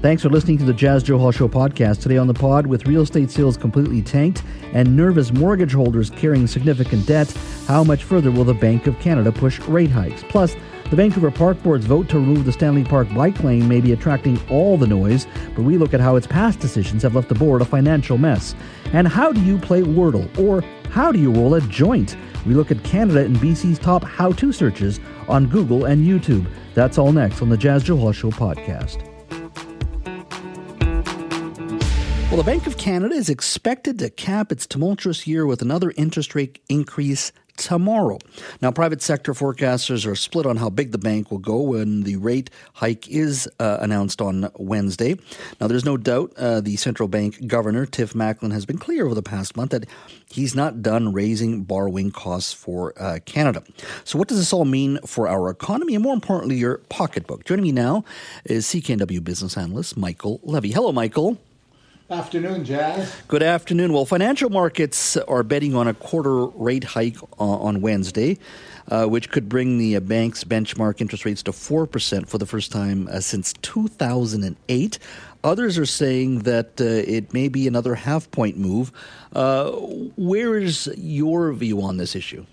Thanks for listening to the Jas Johal Show podcast. Today on the pod, with real estate sales completely tanked and nervous mortgage holders carrying significant debt, how much further will the Bank of Canada push rate hikes? Plus, the Vancouver Park Board's vote to remove the Stanley Park bike lane may be attracting all the noise, but we look at how its past decisions have left the board a financial mess. And how do you play Wordle? Or how do you roll a joint? We look at Canada and BC's top how to searches on Google and YouTube. That's all next on the Jas Johal Show podcast. Well, the Bank of Canada is expected to cap its tumultuous year with another interest rate increase tomorrow. Now, private sector forecasters are split on how big the bank will go when the rate hike is uh, announced on Wednesday. Now, there's no doubt uh, the central bank governor, Tiff Macklem, has been clear over the past month that he's not done raising borrowing costs for uh, Canada. So, what does this all mean for our economy and, more importantly, your pocketbook? Joining me now is CKNW business analyst Michael Levy. Hello, Michael. Afternoon, Jas. Good afternoon. Well, financial markets are betting on a quarter rate hike on Wednesday, uh, which could bring the uh, bank's benchmark interest rates to 4% for the first time uh, since 2008. Others are saying that uh, it may be another half point move. Uh, where is your view on this issue?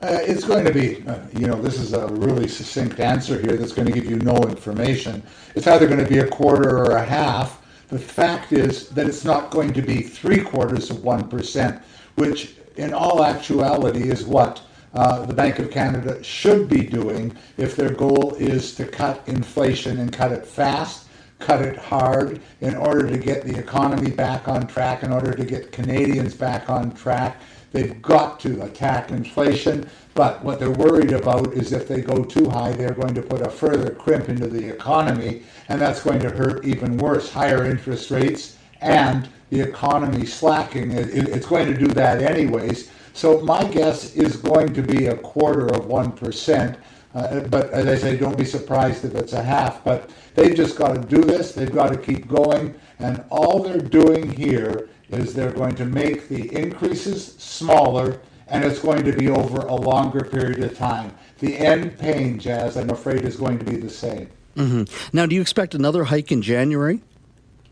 Uh, it's going to be, uh, you know, this is a really succinct answer here that's going to give you no information. It's either going to be a quarter or a half. The fact is that it's not going to be three quarters of 1%, which in all actuality is what uh, the Bank of Canada should be doing if their goal is to cut inflation and cut it fast, cut it hard, in order to get the economy back on track, in order to get Canadians back on track. They've got to attack inflation. But what they're worried about is if they go too high, they're going to put a further crimp into the economy, and that's going to hurt even worse. Higher interest rates and the economy slacking, it's going to do that anyways. So my guess is going to be a quarter of 1%. Uh, but as I say, don't be surprised if it's a half. But they've just got to do this. They've got to keep going. And all they're doing here is they're going to make the increases smaller and it's going to be over a longer period of time. The end pain, Jas, I'm afraid, is going to be the same. Mm-hmm. Now, do you expect another hike in January?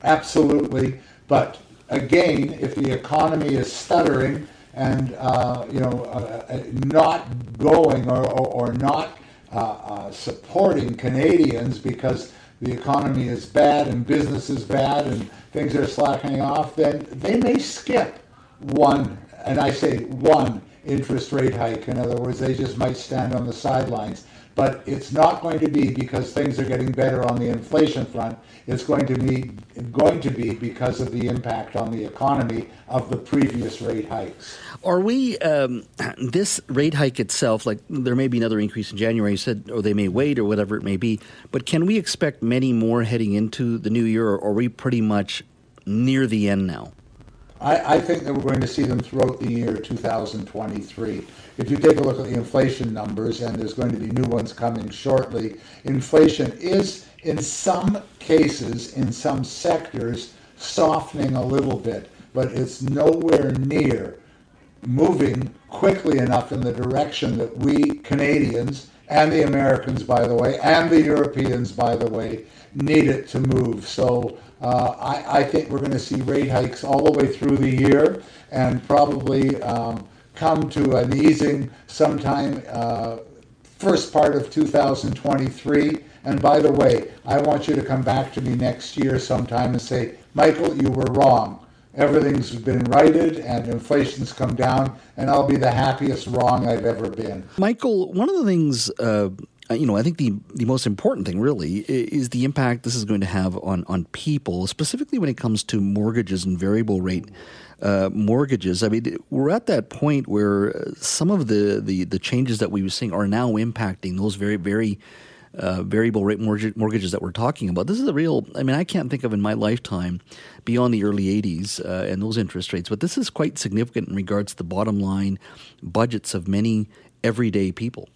Absolutely. But again, if the economy is stuttering and uh, you know uh, uh not going or, or, or not uh, uh, supporting Canadians because the economy is bad and business is bad and things are slackening off, then they may skip one and I say one interest rate hike. In other words, they just might stand on the sidelines. But it's not going to be because things are getting better on the inflation front. It's going to be going to be because of the impact on the economy of the previous rate hikes. Are we um, this rate hike itself? Like there may be another increase in January. You said, or they may wait, or whatever it may be. But can we expect many more heading into the new year, or are we pretty much near the end now? I, I, think that we're going to see them throughout the year 2023. If you take a look at the inflation numbers, and there's going to be new ones coming shortly, inflation is, in some cases, in some sectors, softening a little bit, but it's nowhere near moving quickly enough in the direction that we Canadians and the Americans, by the way, and the Europeans, by the way, need it to move. So uh, I, I, think we're going to see rate hikes all the way through the year and probably um, come to an easing sometime uh, first part of 2023. And by the way, I want you to come back to me next year sometime and say, Michael, you were wrong. Everything's been righted and inflation's come down, and I'll be the happiest wrong I've ever been. Michael, one of the things uh, you know, I think the, the most important thing really is the impact this is going to have on, on people, specifically when it comes to mortgages and variable rate uh, mortgages. I mean, we're at that point where some of the, the, the changes that we were seeing are now impacting those very, very uh, variable rate mortgage, mortgages that we're talking about. This is a real, I mean, I can't think of in my lifetime beyond the early 80s uh, and those interest rates, but this is quite significant in regards to the bottom line budgets of many everyday people.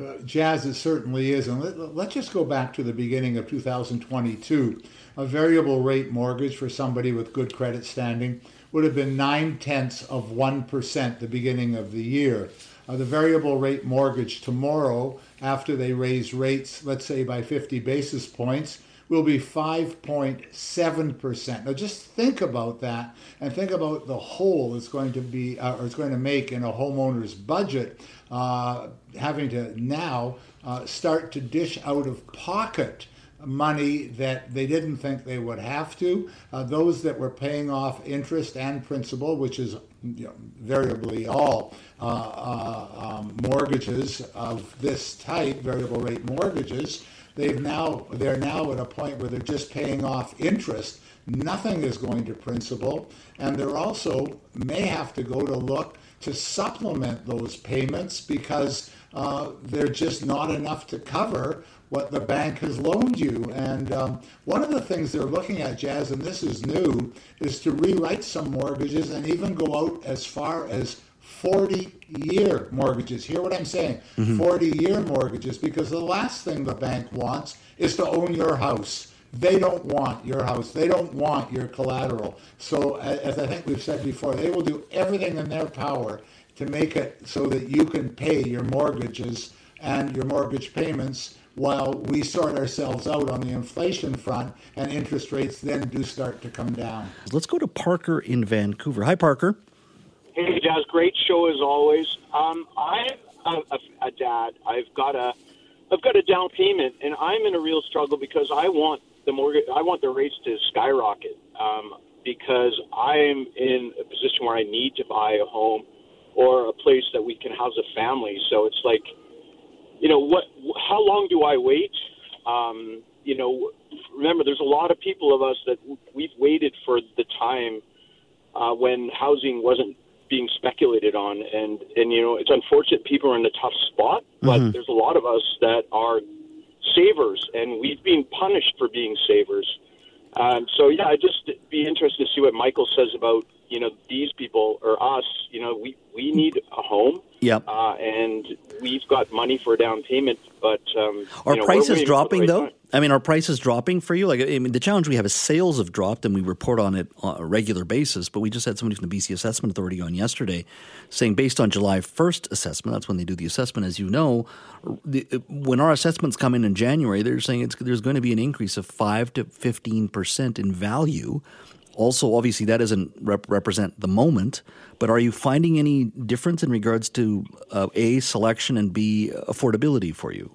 Uh, Jas, it certainly is. And let, us just go back to the beginning of 2022. A variable rate mortgage for somebody with good credit standing would have been nine tenths of 1% the beginning of the year. Uh, the variable rate mortgage tomorrow, after they raise rates, let's say by 50 basis points, will be 5.7%. Now just think about that and think about the hole it's going to be uh, or it's going to make in a homeowner's budget, uh, having to now uh, start to dish out of pocket money that they didn't think they would have to. Uh, those that were paying off interest and principal, which is you know, variably all uh, uh, um, mortgages of this type, variable rate mortgages, they've now they're now at a point where they're just paying off interest. Nothing is going to principal, and they're also may have to go to look to supplement those payments because uh, they're just not enough to cover what the bank has loaned you. And um, one of the things they're looking at, Jas, and this is new, is to rewrite some mortgages and even go out as far as 40 year mortgages. Hear what I'm saying? Mm-hmm. 40 year mortgages, because the last thing the bank wants is to own your house. They don't want your house. They don't want your collateral. So, as I think we've said before, they will do everything in their power to make it so that you can pay your mortgages and your mortgage payments while we sort ourselves out on the inflation front and interest rates then do start to come down. Let's go to Parker in Vancouver. Hi, Parker. Hey, Jas. Great show as always. Um, I'm a, a, a dad. I've got a I've got a down payment, and I'm in a real struggle because I want the mortgage. I want the rates to skyrocket um, because I'm in a position where I need to buy a home or a place that we can house a family. So it's like you know what? How long do I wait? Um, you know, remember, there's a lot of people of us that we've waited for the time uh, when housing wasn't being speculated on, and and you know, it's unfortunate people are in a tough spot, but mm-hmm. there's a lot of us that are savers, and we've been punished for being savers. Um, so yeah, I'd just be interested to see what Michael says about you know these people or us. You know, we we need a home. Yep. Uh, and we've got money for a down payment, but um, are you know, prices dropping right though? Time. I mean, are prices dropping for you? Like, I mean, the challenge we have is sales have dropped, and we report on it on a regular basis. But we just had somebody from the BC Assessment Authority on yesterday, saying based on July first assessment, that's when they do the assessment, as you know. The, when our assessments come in in January, they're saying there's going to be an increase of five to fifteen percent in value also, obviously, that doesn't rep- represent the moment, but are you finding any difference in regards to uh, A, selection, and B, affordability for you?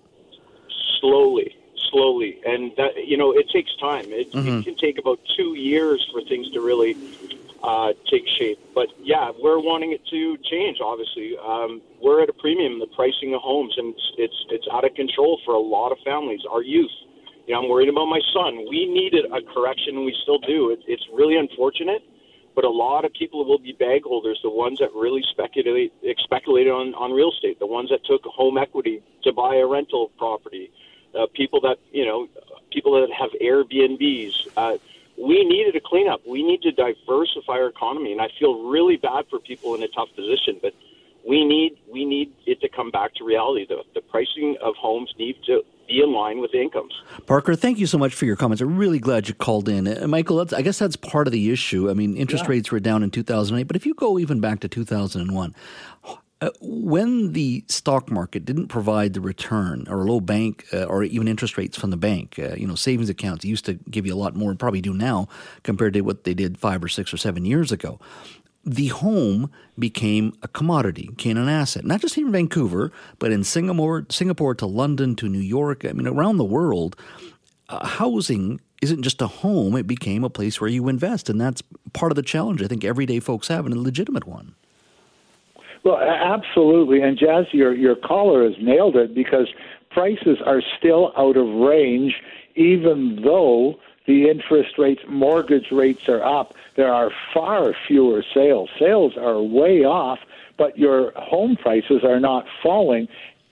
Slowly, slowly. And, that, you know, it takes time. It, mm-hmm. it can take about two years for things to really uh, take shape. But yeah, we're wanting it to change. Obviously, um, we're at a premium. The pricing of homes, and it's, it's it's out of control for a lot of families. Our youth, you know, I'm worried about my son. We needed a correction, and we still do. It, it's really unfortunate, but a lot of people will be bag holders, the ones that really speculate speculated on, on real estate, the ones that took home equity to buy a rental property, uh, people that, you know, people that have Airbnbs. Uh, we needed a cleanup. We need to diversify our economy, and I feel really bad for people in a tough position, but we need we need it to come back to reality. The, the pricing of homes need to be in line with the incomes. Parker, thank you so much for your comments. I'm really glad you called in. Uh, Michael, I guess that's part of the issue. I mean, interest yeah. rates were down in 2008, but if you go even back to 2001, uh, when the stock market didn't provide the return or low bank uh, or even interest rates from the bank, uh, you know, savings accounts used to give you a lot more, probably do now compared to what they did five or six or seven years ago the home became a commodity, became an asset, not just here in Vancouver, but in Singapore, Singapore to London to New York. I mean, around the world, uh, housing isn't just a home; it became a place where you invest, and that's part of the challenge I think everyday folks have, and a legitimate one. Well, absolutely, and Jas, your your caller has nailed it because prices are still out of range, even though the interest rates, mortgage rates are up. There are far fewer sales. Sales are way off, but your home prices are not falling.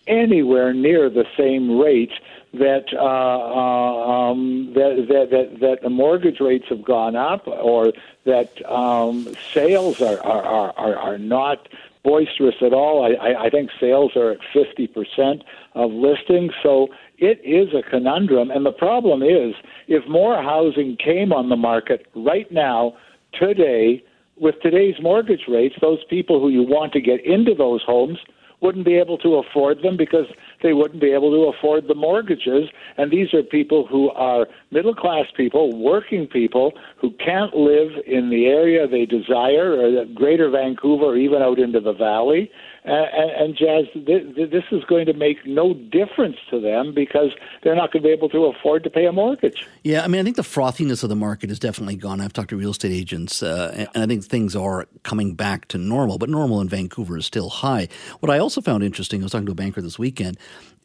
anywhere near the same rates that, uh, uh, um, that, that, that, that the mortgage rates have gone up or that um, sales are, are, are, are not boisterous at all. I, I think sales are at 50% of listings. So it is a conundrum. And the problem is, if more housing came on the market right now, today, with today's mortgage rates, those people who you want to get into those homes wouldn't be able to afford them because they wouldn't be able to afford the mortgages. And these are people who are middle class people, working people who can't live in the area they desire, or greater Vancouver, or even out into the valley. And, and Jas, this is going to make no difference to them because they're not going to be able to afford to pay a mortgage. Yeah, I mean, I think the frothiness of the market has definitely gone. I've talked to real estate agents, uh, and I think things are coming back to normal, but normal in Vancouver is still high. What I also found interesting, I was talking to a banker this weekend,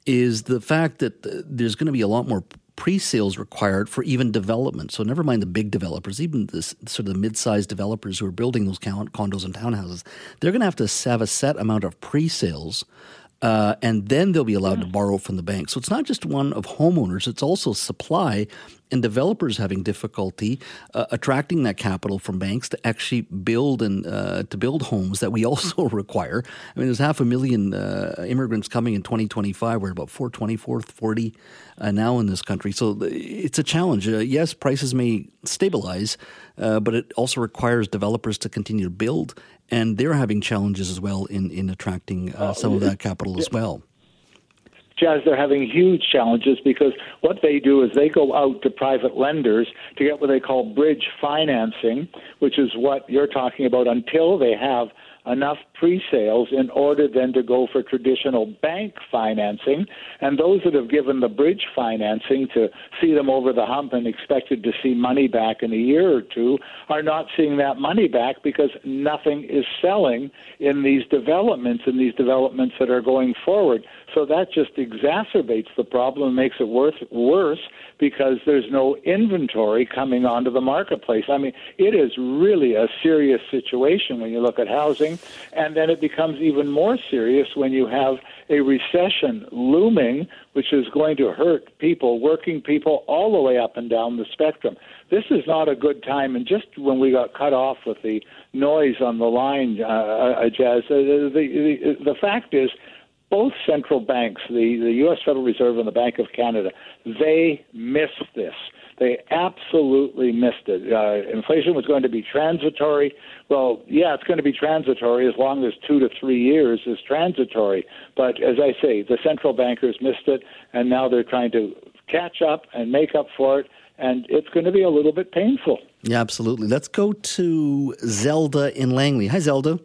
is the fact that there's going to be a lot more pre-sales required for even development. So never mind the big developers, even this sort of the mid-sized developers who are building those condos and townhouses, they're going to have to have a set amount of pre-sales uh, and then they'll be allowed to borrow from the bank. So it's not just one of homeowners; it's also supply and developers having difficulty uh, attracting that capital from banks to actually build and uh, to build homes that we also require. I mean, there's half a million uh, immigrants coming in 2025. We're about 420, 440 uh, now in this country, so it's a challenge. Uh, yes, prices may stabilize, uh, but it also requires developers to continue to build and they're having challenges as well in in attracting uh, some of that capital as well. Jas, they're having huge challenges because what they do is they go out to private lenders to get what they call bridge financing, which is what you're talking about until they have enough pre-sales in order then to go for traditional bank financing. And those that have given the bridge financing to see them over the hump and expected to see money back in a year or two are not seeing that money back because nothing is selling in these developments, in these developments that are going forward. So that just exacerbates the problem makes it worse, worse because there's no inventory coming onto the marketplace. I mean, it is really a serious situation when you look at housing, and then it becomes even more serious when you have a recession looming, which is going to hurt people, working people, all the way up and down the spectrum. This is not a good time. And just when we got cut off with the noise on the line, uh, uh, Jas, uh, the, the, the fact is both central banks, the, the U.S. Federal Reserve and the Bank of Canada, they missed this. They absolutely missed it. Uh, inflation was going to be transitory. Well, yeah, it's going to be transitory as long as two to three years is transitory. But as I say, the central bankers missed it, and now they're trying to catch up and make up for it, and it's going to be a little bit painful. Yeah, absolutely. Let's go to Zelda in Langley. Hi, Zelda.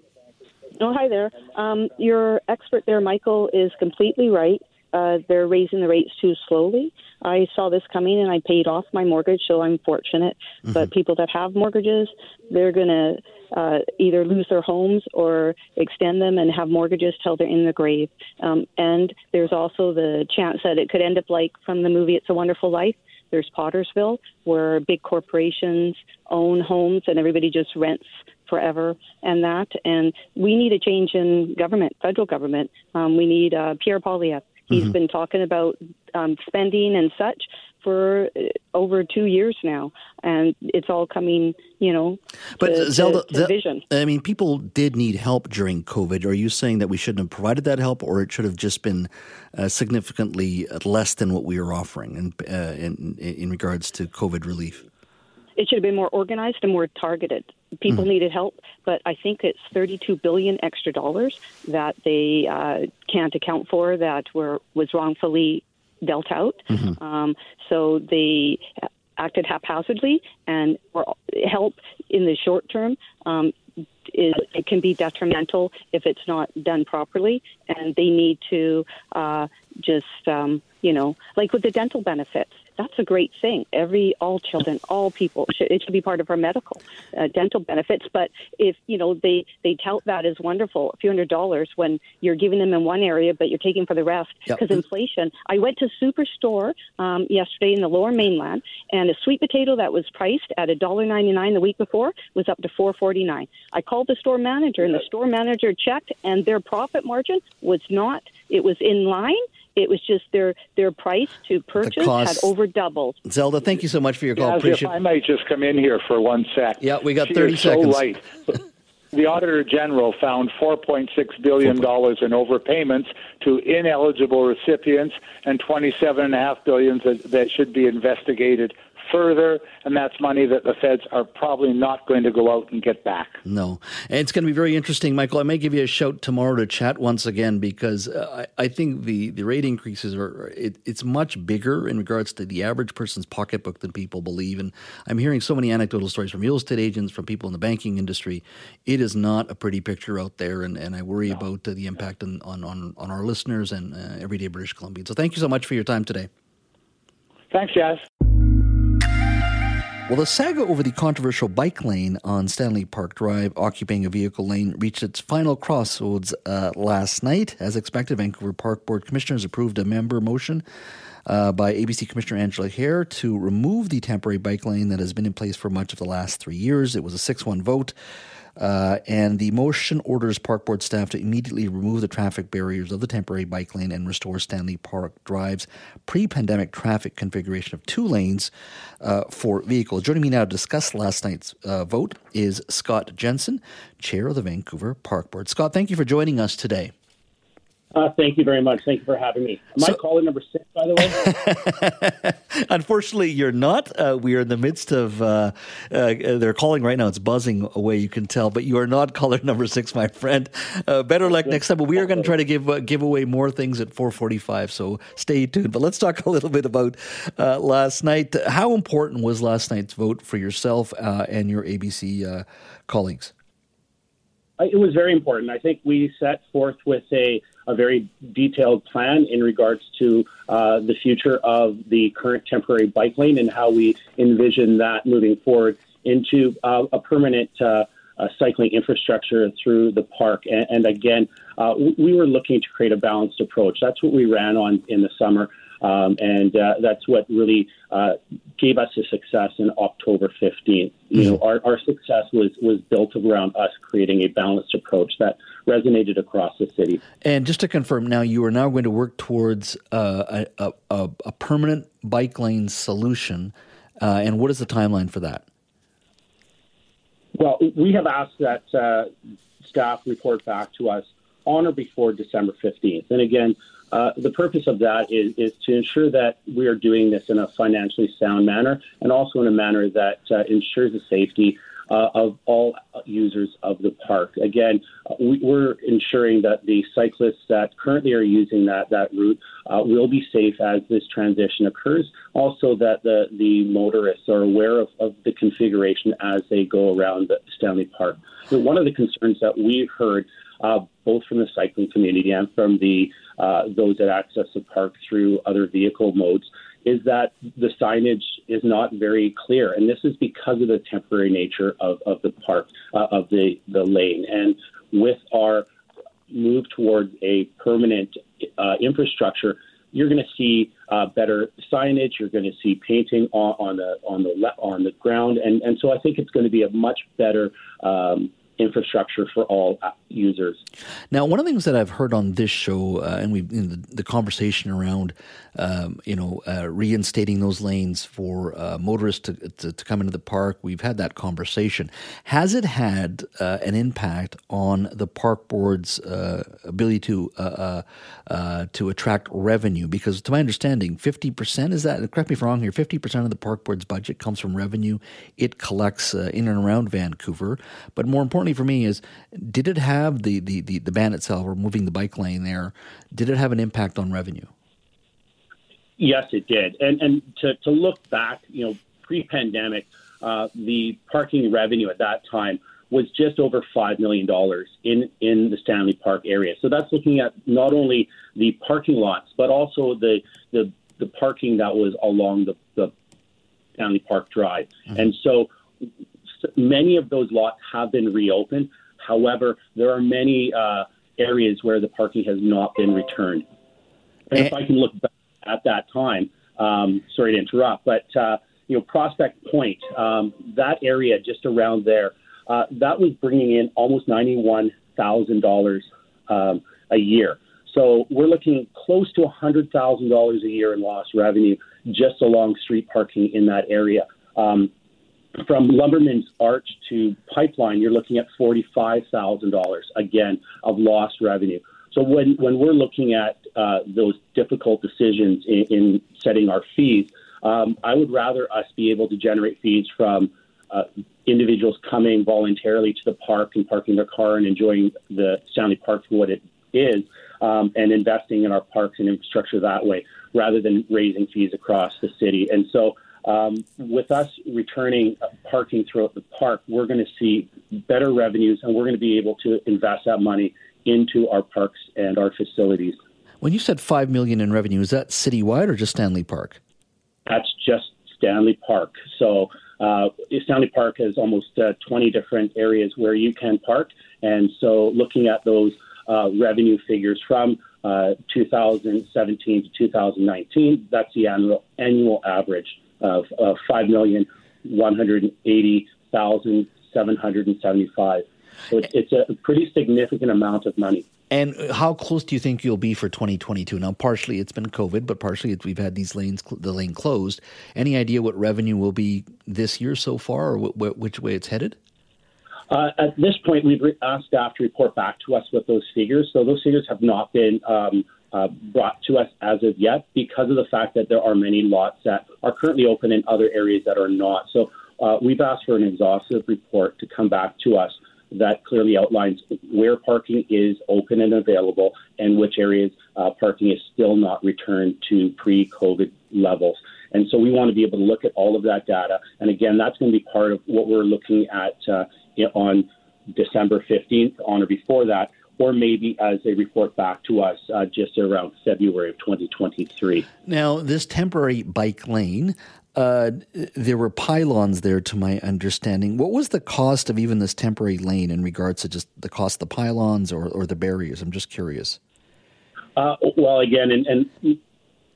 Oh, hi there. Um, your expert there, Michael, is completely right. Uh, they're raising the rates too slowly. I saw this coming and I paid off my mortgage, so I'm fortunate. Mm-hmm. But people that have mortgages, they're going to uh, either lose their homes or extend them and have mortgages till they're in the grave. Um, and there's also the chance that it could end up like from the movie It's a Wonderful Life. There's Pottersville, where big corporations own homes and everybody just rents forever and that. And we need a change in government, federal government. Um, we need uh, Pierre Poilievre. He's mm-hmm. been talking about um, spending and such for uh, over two years now, and it's all coming, you know. But to, Zelda, to, to vision. I mean, people did need help during COVID. Are you saying that we shouldn't have provided that help, or it should have just been uh, significantly less than what we were offering in, uh, in in regards to COVID relief? It should have been more organized and more targeted people mm. needed help, but I think it's 32 billion extra dollars that they uh, can't account for that were was wrongfully dealt out. Mm-hmm. Um, so they acted haphazardly, and help in the short term um, is it can be detrimental if it's not done properly, and they need to uh, just um, you know like with the dental benefits that's a great thing. Every all children, all people, should, it should be part of our medical, uh, dental benefits. But if you know they they tout that as wonderful, a few hundred dollars when you're giving them in one area, but you're taking for the rest because yep. inflation. I went to Superstore um, yesterday in the Lower Mainland, and a sweet potato that was priced at a dollar ninety nine the week before was up to four forty nine. I called the store manager, and the store manager checked, and their profit margin was not. It was in line. It was just their their price to purchase had over doubled. Zelda, thank you so much for your call. Appreciate. If I might just come in here for one sec. Yeah, we got she thirty seconds. So light. the Auditor General found $4.6 billion in overpayments to ineligible recipients and 27.5 billion that, that should be investigated further, and that's money that the feds are probably not going to go out and get back. No. And it's going to be very interesting, Michael. I may give you a shout tomorrow to chat once again because uh, I, I, think the, the rate increases are, it, it's much bigger in regards to the average person's pocketbook than people believe. And I'm hearing so many anecdotal stories from real estate agents, from people in the banking industry. It is not a pretty picture out there, and, and I worry no. about uh, the impact on, on, on, on, our listeners and uh, everyday British Columbians. So thank you so much for your time today. Thanks, Jas. Well, the saga over the controversial bike lane on Stanley Park Drive, occupying a vehicle lane, reached its final crossroads uh, last night. As expected, Vancouver Park Board Commissioners approved a member motion uh, by ABC Commissioner Angela Haer to remove the temporary bike lane that has been in place for much of the last three years. It was a 6 1 vote. Uh, and the motion orders Park Board staff to immediately remove the traffic barriers of the temporary bike lane and restore Stanley Park Drive's pre pandemic traffic configuration of two lanes uh, for vehicles. Joining me now to discuss last night's uh, vote is Scott Jensen, chair of the Vancouver Park Board. Scott, thank you for joining us today. Uh, thank you very much. Thank you for having me. Am so, I caller number six, by the way? Unfortunately, you're not. Uh, we are in the midst of, uh, uh, they're calling right now. It's buzzing away, you can tell, but you are not caller number six, my friend. Uh, better luck next time, but we are going to try to give uh, give away more things at 445, so stay tuned. But let's talk a little bit about last night. How important was last night's vote for yourself and your ABC colleagues? It was very important. I think we set forth with a a very detailed plan in regards to uh, the future of the current temporary bike lane and how we envision that moving forward into uh, a permanent uh, cycling infrastructure through the park. And, and again, uh, we were looking to create a balanced approach. That's what we ran on in the summer. Um, and uh, that's what really uh, gave us a success in October 15th. You know, our, our success was, was built around us creating a balanced approach that resonated across the city. And just to confirm, now you are now going to work towards uh, a, a, a, permanent bike lane solution. Uh, and what is the timeline for that? Well, we have asked that uh, staff report back to us on or before December 15th. And again, uh, the purpose of that is, is to ensure that we are doing this in a financially sound manner and also in a manner that uh, ensures the safety uh, of all users of the park. Again, we, are ensuring that the cyclists that currently are using that, that route uh, will be safe as this transition occurs. Also, that the, the motorists are aware of, of the configuration as they go around the Stanley Park. So one of the concerns that we've heard uh, both from the cycling community and from the uh, those that access the park through other vehicle modes, is that the signage is not very clear, and this is because of the temporary nature of, of the park uh, of the the lane. And with our move towards a permanent uh, infrastructure, you're going to see uh, better signage. You're going to see painting on, on the on the le- on the ground, and and so I think it's going to be a much better. Um, infrastructure for all users. Now, one of the things that I've heard on this show, uh, and we the, the, conversation around, um, you know, uh, reinstating those lanes for uh, motorists to, to, to, come into the park. We've had that conversation. Has it had uh, an impact on the park board's uh, ability to uh, to attract revenue? Because, to my understanding, fifty percent is that. Correct me if I'm wrong here. Fifty percent of the park board's budget comes from revenue it collects in and around Vancouver. But more importantly for me is, did it have the the the, the ban itself, or moving the bike lane there? Did it have an impact on revenue? Yes, it did. And and to, to look back, you know, pre-pandemic, uh, the parking revenue at that time was just over five million dollars in in the Stanley Park area. So that's looking at not only the parking lots, but also the the the parking that was along the, the Stanley Park Drive. Mm-hmm. And so many of those lots have been reopened. However, there are many uh, areas where the parking has not been returned. And if I can look back at that time, um, sorry to interrupt, but uh, you know Prospect Point, um, that area just around there, uh, that was bringing in almost ninety-one thousand um, dollars a year. So we're looking close to hundred thousand dollars a year in lost revenue just along street parking in that area. Um, from Lumberman's Arch to Pipeline, you're looking at $45,000 again of lost revenue. So when, when we're looking at uh, those difficult decisions in, in setting our fees, um, I would rather us be able to generate fees from uh, individuals coming voluntarily to the park and parking their car and enjoying the Stanley Park for what it is, um, and investing in our parks and infrastructure that way, rather than raising fees across the city. And so um, with us returning parking throughout the park, we're going to see better revenues and we're going to be able to invest that money into our parks and our facilities. When you said five million in revenue, is that citywide or just Stanley Park? That's just Stanley Park. So uh, Stanley Park has almost uh, 20 different areas where you can park, and so looking at those uh, revenue figures from uh, 2017 to 2019, that's the annual annual average of, of five million one hundred eighty thousand seven hundred and seventy-five. So it's, it's a pretty significant amount of money. And how close do you think you'll be for 2022? Now, partially it's been COVID, but partially we've had these lanes, the lane closed. Any idea what revenue will be this year so far, or wh- which way it's headed? Uh, at this point, we've asked staff to report back to us with those figures. So those figures have not been um, uh, brought to us as of yet because of the fact that there are many lots that are currently open in other areas that are not. So uh, we've asked for an exhaustive report to come back to us that clearly outlines where parking is open and available and which areas uh, parking is still not returned to pre COVID levels. And so we want to be able to look at all of that data. And again, that's going to be part of what we're looking at uh, on December 15th, on or before that, or maybe as they report back to us uh, just around February of 2023. Now, this temporary bike lane, uh, there were pylons there, to my understanding. What was the cost of even this temporary lane in regards to just the cost of the pylons or, or the barriers? I'm just curious. Uh, well, again, and, and,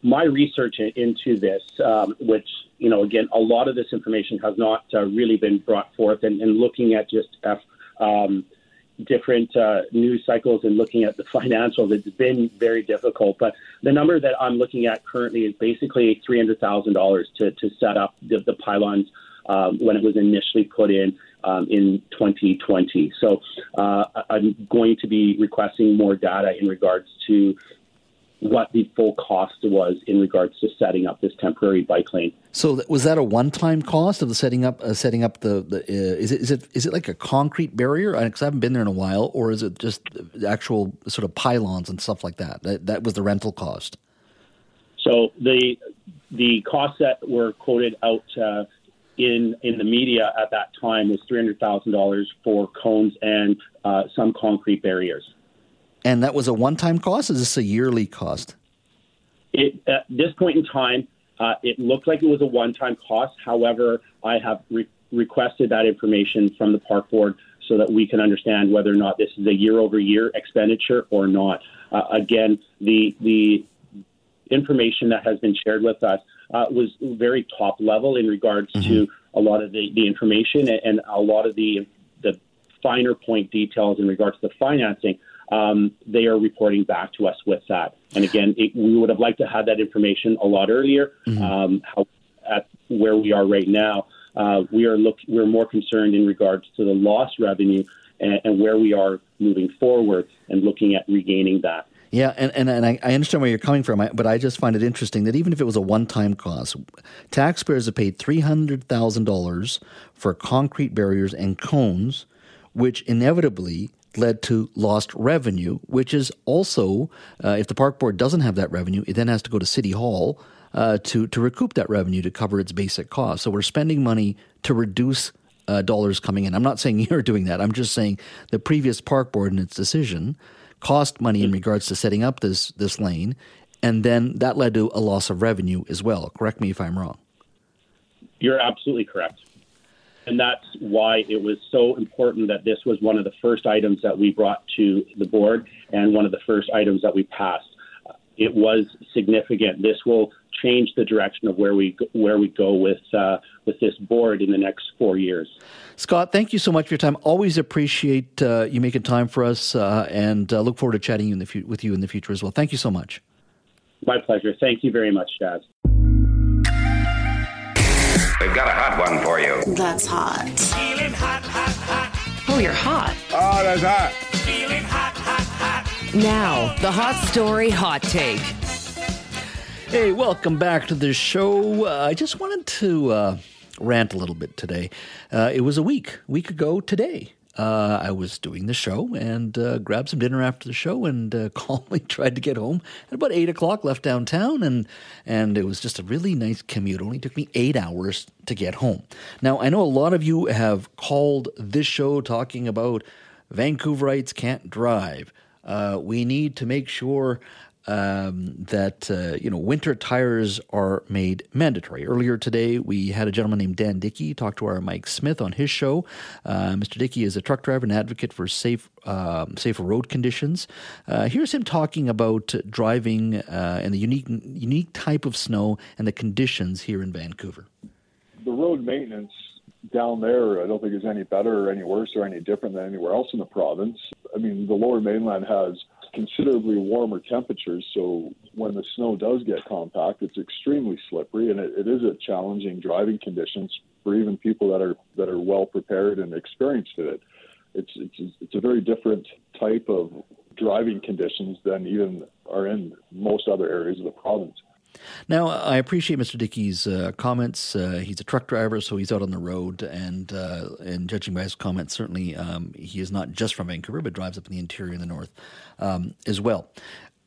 my research into this, um, which you know, again, a lot of this information has not uh, really been brought forth, and, and looking at just F, um, different uh, news cycles and looking at the financials, it's been very difficult. But the number that I'm looking at currently is basically $300,000 to, to set up the, the pylons um, when it was initially put in um, in 2020. So uh, I'm going to be requesting more data in regards to what the full cost was in regards to setting up this temporary bike lane. So was that a one-time cost of the setting up uh, setting up the, the uh, is it is it is it like a concrete barrier? Because I haven't been there in a while, or is it just actual sort of pylons and stuff like that? That, that was the rental cost. So the the costs that were quoted out uh, in in the media at that time was three hundred thousand dollars for cones and uh, some concrete barriers. And that was a one time cost? Is this a yearly cost? It, at this point in time, uh, it looked like it was a one time cost. However, I have re- requested that information from the park board so that we can understand whether or not this is a year over year expenditure or not. Uh, again, the, the information that has been shared with us uh, was very top level in regards mm-hmm. to a lot of the, the information and, and a lot of the, the finer point details in regards to the financing um, they are reporting back to us with that. And again, it, we would have liked to have that information a lot earlier. Mm-hmm. Um, how, at where we are right now, uh, we are look we're more concerned in regards to the lost revenue and, and where we are moving forward and looking at regaining that. Yeah, and, and, and I, I, understand where you're coming from, but I just find it interesting that even if it was a one time cost, taxpayers have paid $300,000 for concrete barriers and cones, which inevitably led to lost revenue, which is also, uh, if the park board doesn't have that revenue, it then has to go to City Hall uh, to, to recoup that revenue to cover its basic costs. So we're spending money to reduce uh, dollars coming in. I'm not saying you're doing that. I'm just saying the previous park board and its decision cost money in regards to setting up this, this lane and then that led to a loss of revenue as well. Correct me if I'm wrong. You're absolutely correct. And that's why it was so important that this was one of the first items that we brought to the board and one of the first items that we passed. It was significant. This will change the direction of where we where we go with uh, with this board in the next four years. Scott, thank you so much for your time. Always appreciate uh, you making time for us, uh, and uh, look forward to chatting you in the fu- with you in the future as well. Thank you so much. My pleasure. Thank you very much, Jas. We've got a hot one for you. That's hot. Feeling hot, hot, hot. Oh, you're hot. Oh, that's hot. Feeling hot, hot, hot. Now, the hot story hot take. Hey, welcome back to the show. Uh, I just wanted to uh, rant a little bit today. Uh, it was a week, week ago today. Uh, I was doing the show and uh, grabbed some dinner after the show and uh, calmly tried to get home at about eight o'clock. Left downtown and and it was just a really nice commute. It only took me eight hours to get home. Now I know a lot of you have called this show talking about Vancouverites can't drive. Uh, we need to make sure um, that uh, you know winter tires are made mandatory. Earlier today, we had a gentleman named Dan Dickey talk to our Mike Smith on his show. Uh, Mr. Dickey is a truck driver and advocate for safe um, safer road conditions. Uh, here's him talking about driving uh, and the unique unique type of snow and the conditions here in Vancouver. The road maintenance down there, I don't think is any better or any worse or any different than anywhere else in the province. I mean, the lower mainland has considerably warmer temperatures. So when the snow does get compact, it's extremely slippery, and it, it is a challenging driving conditions for even people that are that are well prepared and experienced in it. It's it's it's a very different type of driving conditions than even are in most other areas of the province. Now, I appreciate Mr. Dickey's uh, comments. Uh, he's a truck driver, so he's out on the road, and uh, and judging by his comments, certainly um, he is not just from Vancouver, but drives up in the interior in the north um, as well.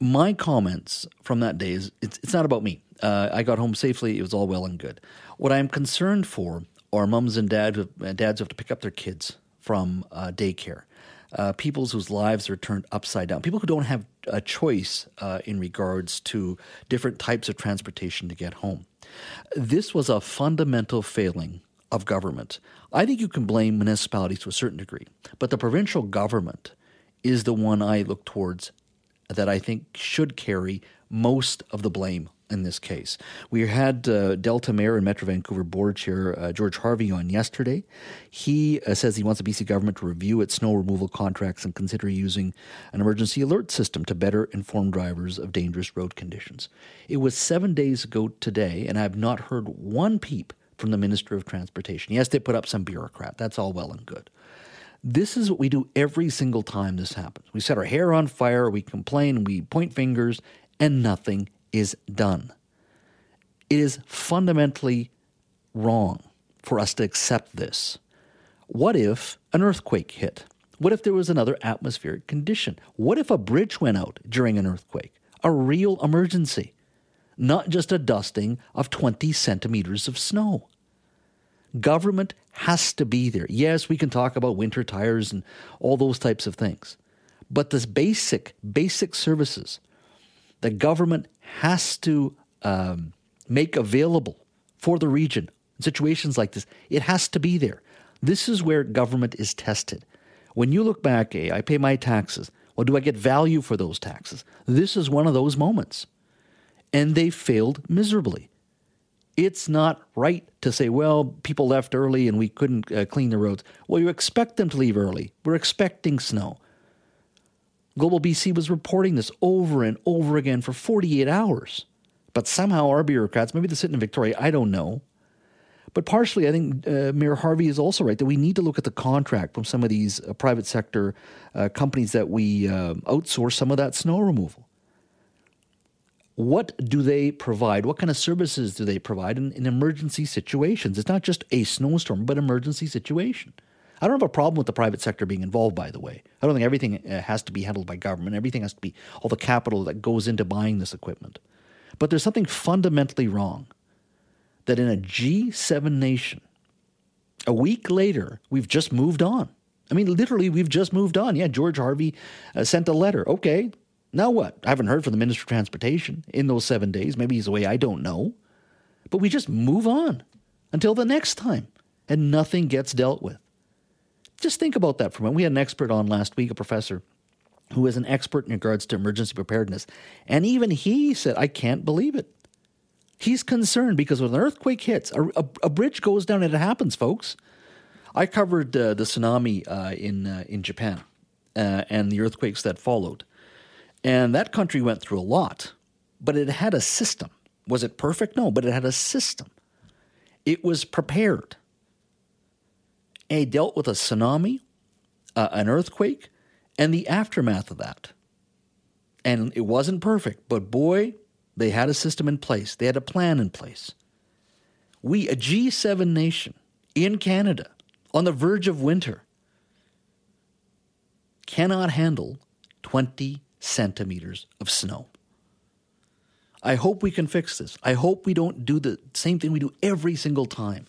My comments from that day is it's, it's not about me. Uh, I got home safely; it was all well and good. What I'm concerned for are mums and dads, dads who have to pick up their kids from uh, daycare uh, people whose lives are turned upside down, people who don't have a choice uh, in regards to different types of transportation to get home. This was a fundamental failing of government. I think you can blame municipalities to a certain degree, but the provincial government is the one I look towards that I think should carry most of the blame in this case. We had uh, Delta Mayor and Metro Vancouver Board Chair uh, George Harvey on yesterday. He uh, says he wants the BC government to review its snow removal contracts and consider using an emergency alert system to better inform drivers of dangerous road conditions. It was seven days ago today, and I have not heard one peep from the Minister of Transportation. Yes, they put up some bureaucrat. That's all well and good. This is what we do every single time this happens. We set our hair on fire, we complain, we point fingers, and nothing is done. It is fundamentally wrong for us to accept this. What if an earthquake hit? What if there was another atmospheric condition? What if a bridge went out during an earthquake? A real emergency, not just a dusting of 20 centimeters of snow. Government has to be there. Yes, we can talk about winter tires and all those types of things. But this basic, basic services the government has to um, make available for the region in situations like this. It has to be there. This is where government is tested. When you look back, eh, I pay my taxes. Well, do I get value for those taxes? This is one of those moments. And they failed miserably. It's not right to say, well, people left early and we couldn't uh, clean the roads. Well, you expect them to leave early. We're expecting snow. Global BC was reporting this over and over again for 48 hours. But somehow our bureaucrats, maybe they're sitting in Victoria, I don't know. But partially, I think uh, Mayor Harvey is also right that we need to look at the contract from some of these uh, private sector uh, companies that we uh, outsource some of that snow removal. What do they provide? What kind of services do they provide in, in emergency situations? It's not just a snowstorm, but emergency situation. I don't have a problem with the private sector being involved, by the way. I don't think everything uh, has to be handled by government. Everything has to be all the capital that goes into buying this equipment. But there's something fundamentally wrong that in a G7 nation, a week later, we've just moved on. I mean, literally, we've just moved on. Yeah, George Harvey uh, sent a letter. Okay, Now what? I haven't heard from the Minister of Transportation in those seven days. Maybe he's away. I don't know. But we just move on until the next time and nothing gets dealt with. Just think about that for a moment. We had an expert on last week, a professor who is an expert in regards to emergency preparedness. And even he said, I can't believe it. He's concerned because when an earthquake hits, a, a, a bridge goes down and it happens, folks. I covered uh, the tsunami uh, in, uh, in Japan uh, and the earthquakes that followed. And that country went through a lot, but it had a system. Was it perfect? No, but it had a system. It was prepared. And it dealt with a tsunami, uh, an earthquake, and the aftermath of that. And it wasn't perfect, but boy, they had a system in place. They had a plan in place. We, a G7 nation in Canada, on the verge of winter, cannot handle 20 centimeters of snow. I hope we can fix this. I hope we don't do the same thing we do every single time.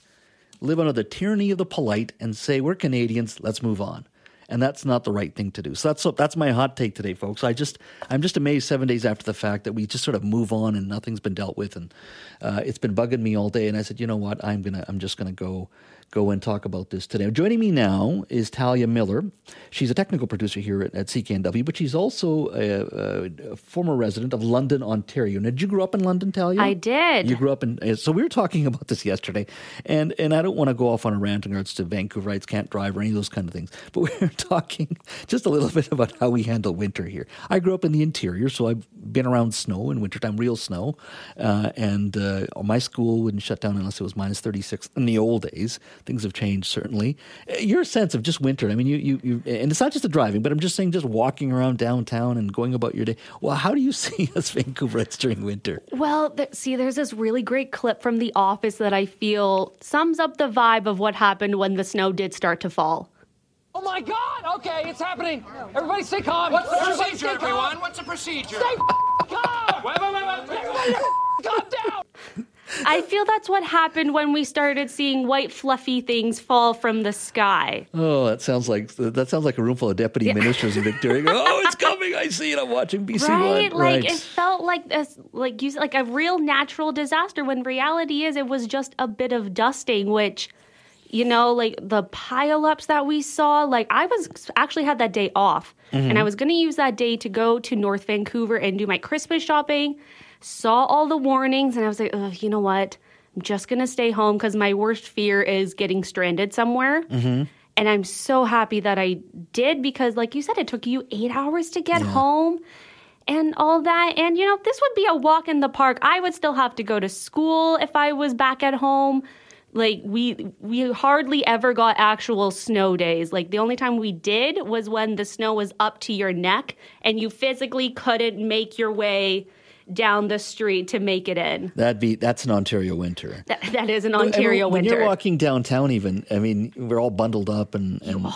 Live under the tyranny of the polite and say, we're Canadians, let's move on. And that's not the right thing to do. So that's that's my hot take today, folks. I just I'm just amazed seven days after the fact that we just sort of move on and nothing's been dealt with, and uh, it's been bugging me all day. And I said, you know what, I'm gonna I'm just gonna go go and talk about this today. Joining me now is Talia Miller. She's a technical producer here at, at CKNW, but she's also a, a, former resident of London, Ontario. Now, did you grow up in London, Talia? I did. You grew up in. uh, So we were talking about this yesterday, and and I don't want to go off on a rant in regards to Vancouverites can't drive or any of those kind of things, but we were talking just a little bit about how we handle winter here. I grew up in the interior, so I've been around snow in wintertime, real snow, uh, and uh, my school wouldn't shut down unless it was minus thirty six in the old days. Things have changed certainly. Uh, Your sense of just winter. I mean, you, you you and it's not just the driving, but I'm just saying just walking around downtown and going about your day. Well, how do you see us Vancouverites during winter? Well, th- see, there's this really great clip from The Office that I feel sums up the vibe of what happened when the snow did start to fall. Oh my god! Okay, it's happening. Everybody stay calm. What's the Everybody procedure, stay calm. everyone? What's the procedure? Stay calm! Wait, wait, wait, wait. Everybody calm down! I feel that's what happened when we started seeing white fluffy things fall from the sky. Oh, that sounds like that sounds like a room full of deputy ministers in Victoria. oh, it's coming! I see it. I'm watching BC right? One. Like right. it felt like this, like you, like a real natural disaster. When reality is, it was just a bit of dusting, which, you know, like the pileups that we saw. Like I was actually had that day off, and mm-hmm. I was going to use that day to go to North Vancouver and do my Christmas shopping. Saw all the warnings, and I was like, Ugh, you know what? I'm just going to stay home because my worst fear is getting stranded somewhere. Mm-hmm. And I'm so happy that I did because, like you said, it took you eight hours to get home and all that. And, you know, this would be a walk in the park. I would still have to go to school if I was back at home. Like we we hardly ever got actual snow days. Like the only time we did was when the snow was up to your neck and you physically couldn't make your way down the street to make it in. That'd be that's an Ontario winter. That, that is an Ontario when winter. you're walking downtown, even I mean, we're all bundled up and, and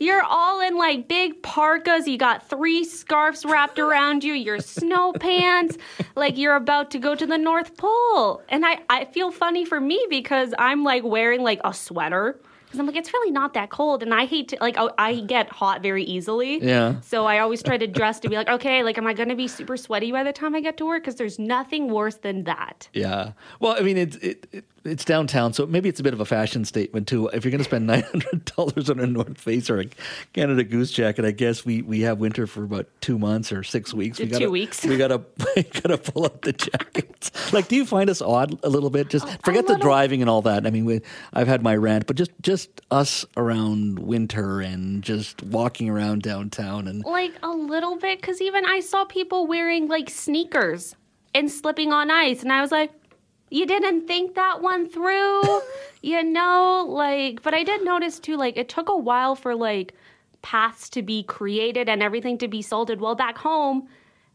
You're all in like big parkas. You got three scarves wrapped around you. Your snow pants, like you're about to go to the North Pole. And I, I feel funny for me because I'm like wearing like a sweater. Because I'm like, it's really not that cold. And I hate to, like, I, I get hot very easily. Yeah. So I always try to dress to be like, okay, like, am I going to be super sweaty by the time I get to work? Because there's nothing worse than that. yeah. Well, I mean, it's it, it, it's downtown, so maybe it's a bit of a fashion statement too. If you're going to spend nine hundred dollars on a North Face or a Canada Goose jacket, I guess we, we have winter for about two months or six weeks. We Two gotta, weeks. We gotta we gotta pull out the jackets. Like, do you find us odd a little bit? Just oh, forget the driving and all that. I mean, we, I've had my rant, but just just us around winter and just walking around downtown and Like a little bit, because even I saw people wearing like sneakers and slipping on ice, and I was like, you didn't think that one through, you know? Like, but I did notice too, like, it took a while for like paths to be created and everything to be salted. Well, back home,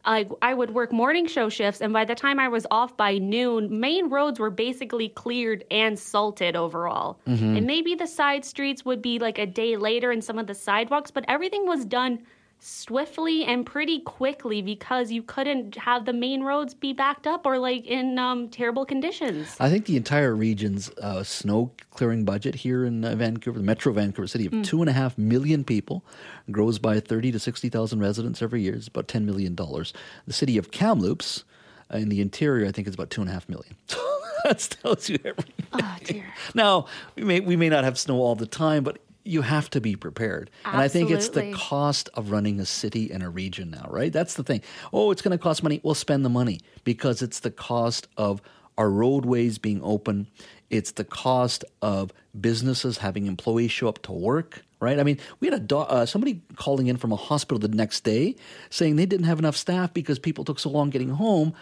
like I would work morning show shifts, and by the time I was off by noon, main roads were basically cleared and salted overall. Mm-hmm. And maybe the side streets would be like a day later and some of the sidewalks, but everything was done swiftly and pretty quickly because you couldn't have the main roads be backed up or like in um, terrible conditions. I think the entire region's uh, snow clearing budget here in uh, Vancouver, the Metro Vancouver City, of Mm. two and a half million people, grows by thirty to sixty thousand residents every year. It's about ten million dollars. The city of Kamloops, uh, in the interior, I think it's about two and a half million. that tells you everything. Oh dear. Now we may we may not have snow all the time, but you have to be prepared. And I think it's the cost of running a city and a region now, right? That's the thing. Oh, it's going to cost money. We'll spend the money because it's the cost of our roadways being open. It's the cost of businesses having employees show up to work, right? I mean, we had a do- uh, somebody calling in from a hospital the next day saying they didn't have enough staff because people took so long getting home,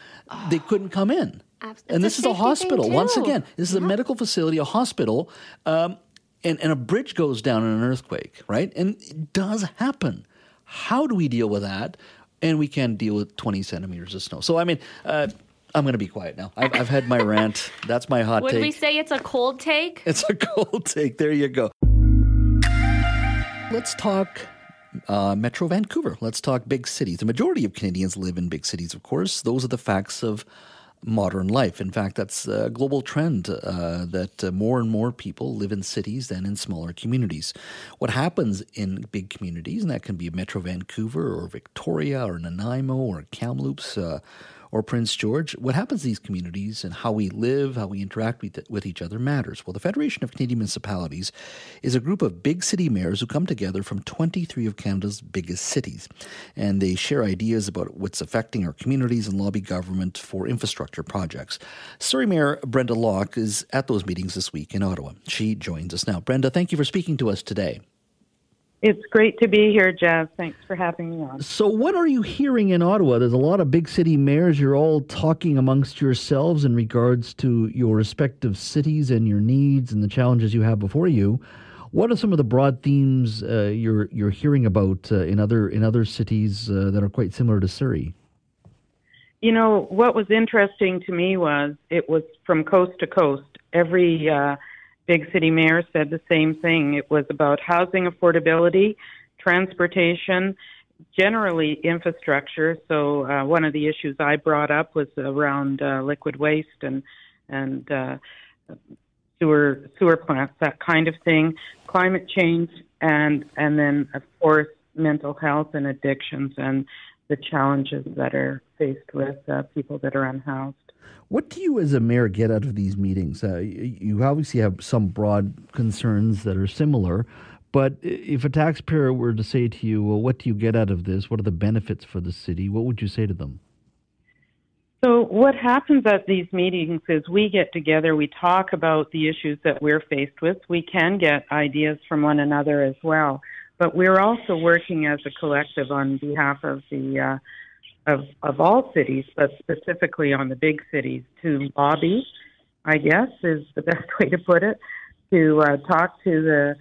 they couldn't come in. Abs- and it's this is a hospital. Once again, this is a medical facility, a hospital, um, and, and a bridge goes down in an earthquake, right? And it does happen. How do we deal with that? And we can deal with 20 centimeters of snow. So, I mean, uh, I'm going to be quiet now. I've, I've had my rant. That's my hot take. Would we say it's a cold take? It's a cold take. There you go. Let's talk uh, Metro Vancouver. Let's talk big cities. The majority of Canadians live in big cities, of course. Those are the facts of modern life. In fact, that's a global trend uh, that uh, more and more people live in cities than in smaller communities. What happens in big communities, and that can be Metro Vancouver or Victoria or Nanaimo or Kamloops, uh, or Prince George, what happens in these communities and how we live, how we interact with, with each other matters. Well, the Federation of Canadian Municipalities is a group of big city mayors who come together from 23 of Canada's biggest cities. And they share ideas about what's affecting our communities and lobby government for infrastructure projects. Surrey Mayor Brenda Locke is at those meetings this week in Ottawa. She joins us now. Brenda, thank you for speaking to us today. It's great to be here, Jeff. Thanks for having me on. So, what are you hearing in Ottawa? There's a lot of big city mayors. You're all talking amongst yourselves in regards to your respective cities and your needs and the challenges you have before you. What are some of the broad themes uh, you're you're hearing about uh, in other in other cities uh, that are quite similar to Surrey? You know, what was interesting to me was it was from coast to coast. Every uh, big city mayor said the same thing. It was about housing affordability, transportation, generally infrastructure. So uh, one of the issues I brought up was around uh, liquid waste and and uh, sewer sewer plants, that kind of thing, climate change, and and then of course mental health and addictions and the challenges that are faced with uh, people that are unhoused. What do you, as a mayor, get out of these meetings? Uh, you obviously have some broad concerns that are similar, but if a taxpayer were to say to you, "Well, what do you get out of this? What are the benefits for the city?" What would you say to them? So, what happens at these meetings is we get together, we talk about the issues that we're faced with. We can get ideas from one another as well, but we're also working as a collective on behalf of the uh, of of all cities, but specifically on the big cities to lobby. I guess is the best way to put it. To uh, talk to the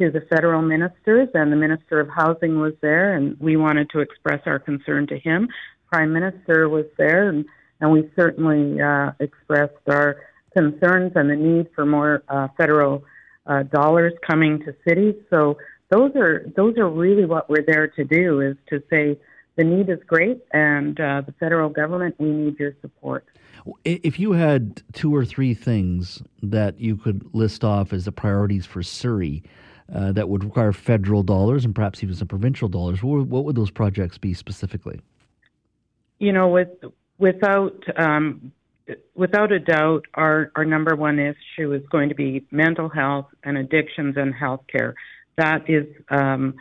to the federal ministers, and the minister of housing was there, and we wanted to express our concern to him. Prime Minister was there, and and we certainly uh, expressed our concerns and the need for more uh, federal uh, dollars coming to cities. So those are those are really what we're there to do is to say the need is great, and uh, the federal government we need your support. If you had two or three things that you could list off as the priorities for Surrey uh, that would require federal dollars and perhaps even some provincial dollars, what would, what would those projects be specifically? you know, with without um, without a doubt, our our number one issue is going to be mental health and addictions and healthcare. That is um,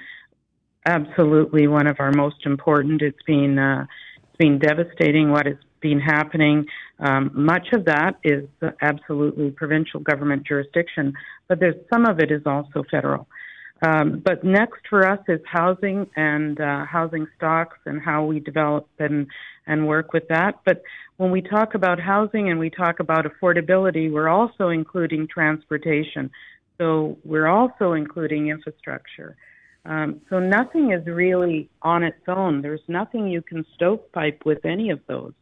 absolutely one of our most important. It's been uh, it's been devastating what has been happening. Um, much of that is absolutely provincial government jurisdiction, but there's some of it is also federal. Um, but next for us is housing and uh, housing stocks and how we develop and, and work with that. But when we talk about housing and we talk about affordability, we're also including transportation. So we're also including infrastructure. Um, so nothing is really on its own. There's nothing you can stovepipe with any of those.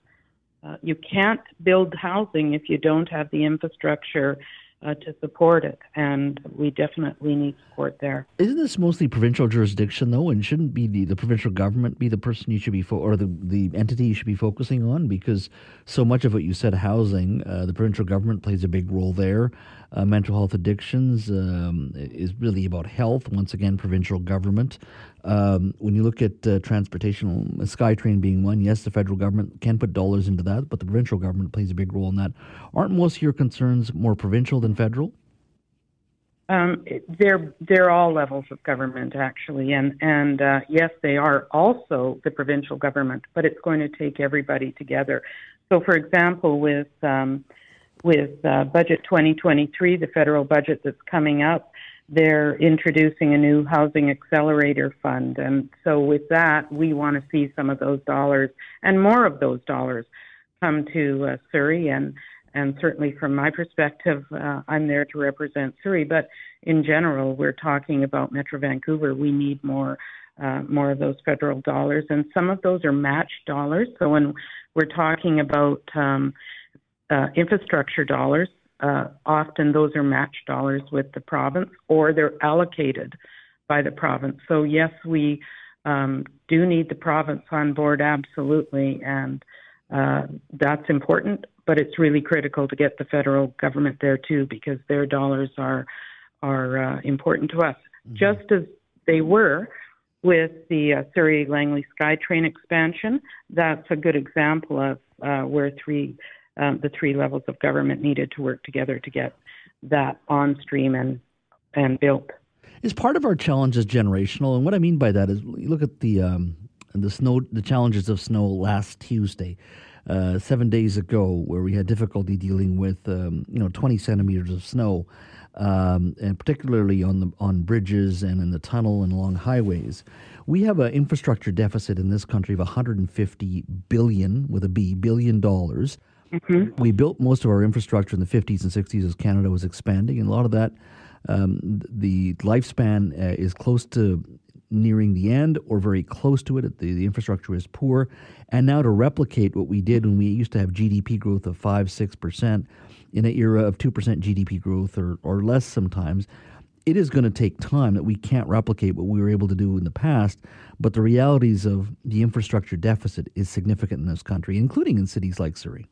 Uh, you can't build housing if you don't have the infrastructure uh, to support it, and we definitely need support there. Isn't this mostly provincial jurisdiction, though, and shouldn't be the, the provincial government be the person you should be fo- or the the entity you should be focusing on? Because so much of what you said, housing, uh, the provincial government plays a big role there. Uh, mental health addictions um, is really about health. Once again, provincial government. Um, when you look at uh, transportation, SkyTrain being one, yes, the federal government can put dollars into that, but the provincial government plays a big role in that. Aren't most of your concerns more provincial than federal? Um, they're they're all levels of government actually, and and uh, yes, they are also the provincial government, but it's going to take everybody together. So, for example, with um, with uh, budget 2023, the federal budget that's coming up, they're introducing a new housing accelerator fund. And so, with that, we want to see some of those dollars and more of those dollars come to uh, Surrey. And, and certainly, from my perspective, uh, I'm there to represent Surrey. But in general, we're talking about Metro Vancouver. We need more. Uh, more of those federal dollars, and some of those are matched dollars. So when we're talking about um, uh, infrastructure dollars, uh, often those are matched dollars with the province or they're allocated by the province. So, yes, we um, do need the province on board, absolutely, and uh, that's important, but it's really critical to get the federal government there too because their dollars are, are uh, important to us, mm-hmm. just as they were with the uh, Surrey Langley SkyTrain expansion. That's a good example of uh, where three um, the three levels of government needed to work together to get that on stream and and built. Is part of our challenges generational, and what I mean by that is, you look at the um, the snow, the challenges of snow last Tuesday, uh, seven days ago, where we had difficulty dealing with um, you know 20 centimeters of snow, um, and particularly on the on bridges and in the tunnel and along highways. We have an infrastructure deficit in this country of 150 billion with a B billion dollars. Mm-hmm. We built most of our infrastructure in the 50s and 60s as Canada was expanding, and a lot of that, um, the lifespan uh, is close to nearing the end or very close to it. The, the infrastructure is poor. And now to replicate what we did when we used to have GDP growth of 5 6% in an era of 2% GDP growth or, or less sometimes, it is going to take time that we can't replicate what we were able to do in the past. But the realities of the infrastructure deficit is significant in this country, including in cities like Surrey.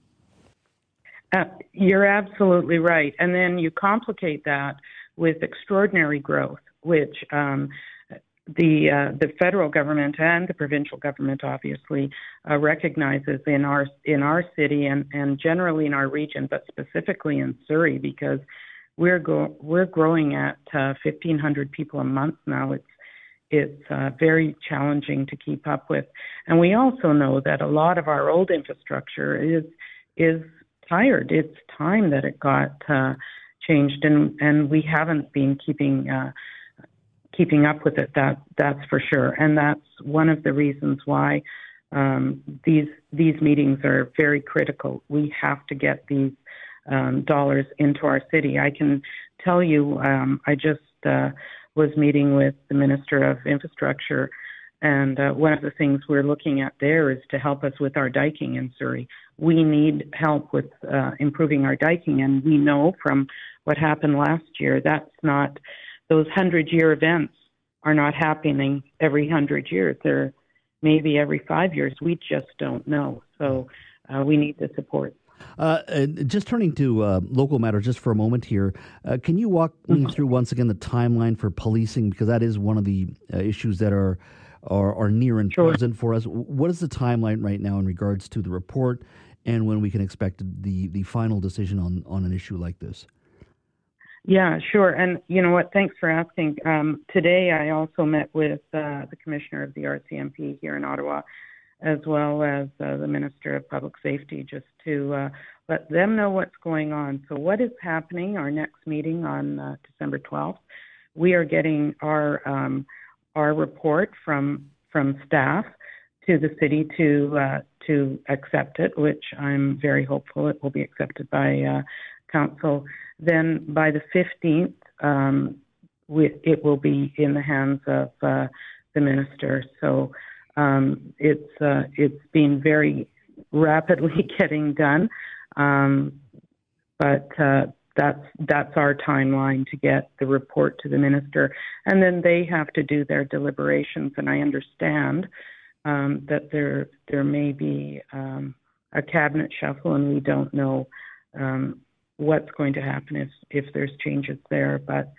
Uh, you're absolutely right. And then you complicate that with extraordinary growth, which um, the uh, the federal government and the provincial government obviously uh, recognizes in our in our city and, and generally in our region, but specifically in Surrey because we're go- we're growing at uh, 1,500 people a month now. It's it's uh, very challenging to keep up with, and we also know that a lot of our old infrastructure is is It's time that it got uh, changed, and and we haven't been keeping uh, keeping up with it. That that's for sure, and that's one of the reasons why um, these these meetings are very critical. We have to get these um, dollars into our city. I can tell you, um, I just uh, was meeting with the Minister of Infrastructure. And uh, one of the things we're looking at there is to help us with our diking in Surrey we need help with uh, improving our diking. And we know from what happened last year, that's not, those 100 year events are not happening every 100 years. They're maybe every five years. We just don't know. So uh, we need the support. Uh, just turning to uh, local matters just for a moment here, uh, can you walk me mm-hmm. through once again the timeline for policing because that is one of the uh, issues that are, are, are near and sure. present for us. What is the timeline right now in regards to the report and when we can expect the the final decision on on an issue like this. Yeah, sure. And you know what? Thanks for asking. Um, today, I also met with uh, the commissioner of the RCMP here in Ottawa, as well as uh, the minister of public safety, just to uh, let them know what's going on. So, what is happening? Our next meeting on uh, December 12th, we are getting our um, our report from from staff to the city to uh, to accept it, which I'm very hopeful it will be accepted by uh, council. Then by the 15th, um, we, it will be in the hands of uh, the minister. So um, it's uh, it's been very rapidly getting done, um, but uh, that's that's our timeline to get the report to the minister, and then they have to do their deliberations. And I understand um, that there there may be um, a cabinet shuffle, and we don't know um, what's going to happen if if there's changes there, but.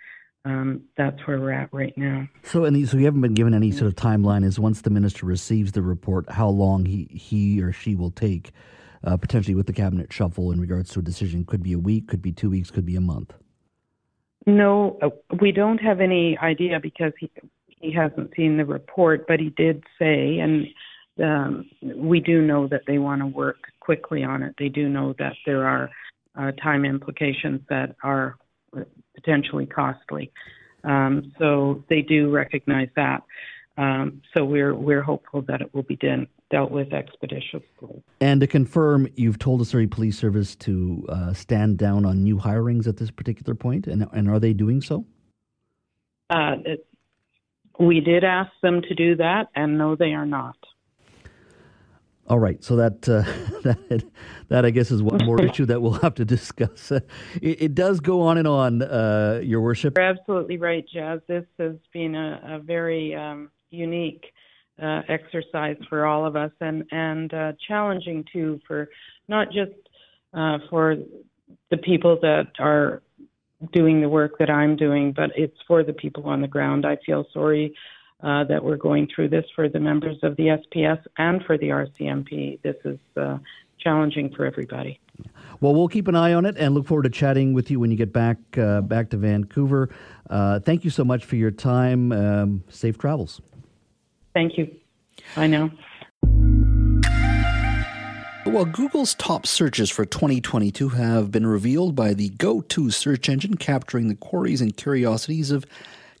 Um, that's where we're at right now. So, and so you haven't been given any sort of timeline. Is once the minister receives the report, how long he he or she will take uh, potentially with the cabinet shuffle in regards to a decision. Could be a week, could be two weeks, could be a month. No, uh, we don't have any idea because he he hasn't seen the report, but he did say, and um, we do know that they want to work quickly on it. They do know that there are uh, time implications that are potentially costly. Um, so they do recognize that. Um, so we're we're hopeful that it will be done, dealt with expeditiously. And to confirm, you've told the Surrey Police Service to uh, stand down on new hirings at this particular point, and and are they doing so? Uh, it, we did ask them to do that, and no, they are not. All right, so that uh, that that I guess is one more issue that we'll have to discuss. It, it, does go on and on, uh, Your Worship. You're absolutely right, Jas. This has been a, a very um, unique uh, exercise for all of us, and and uh, challenging too for not just uh, for the people that are doing the work that I'm doing, but it's for the people on the ground. I feel sorry uh, that we're going through this for the members of the SPS and for the RCMP. This is uh, challenging for everybody. Well, we'll keep an eye on it and look forward to chatting with you when you get back uh, back to Vancouver. Uh, thank you so much for your time. Um, safe travels. Thank you. I know. Well, Google's top searches for 2022 have been revealed by the Go-To search engine, capturing the queries and curiosities of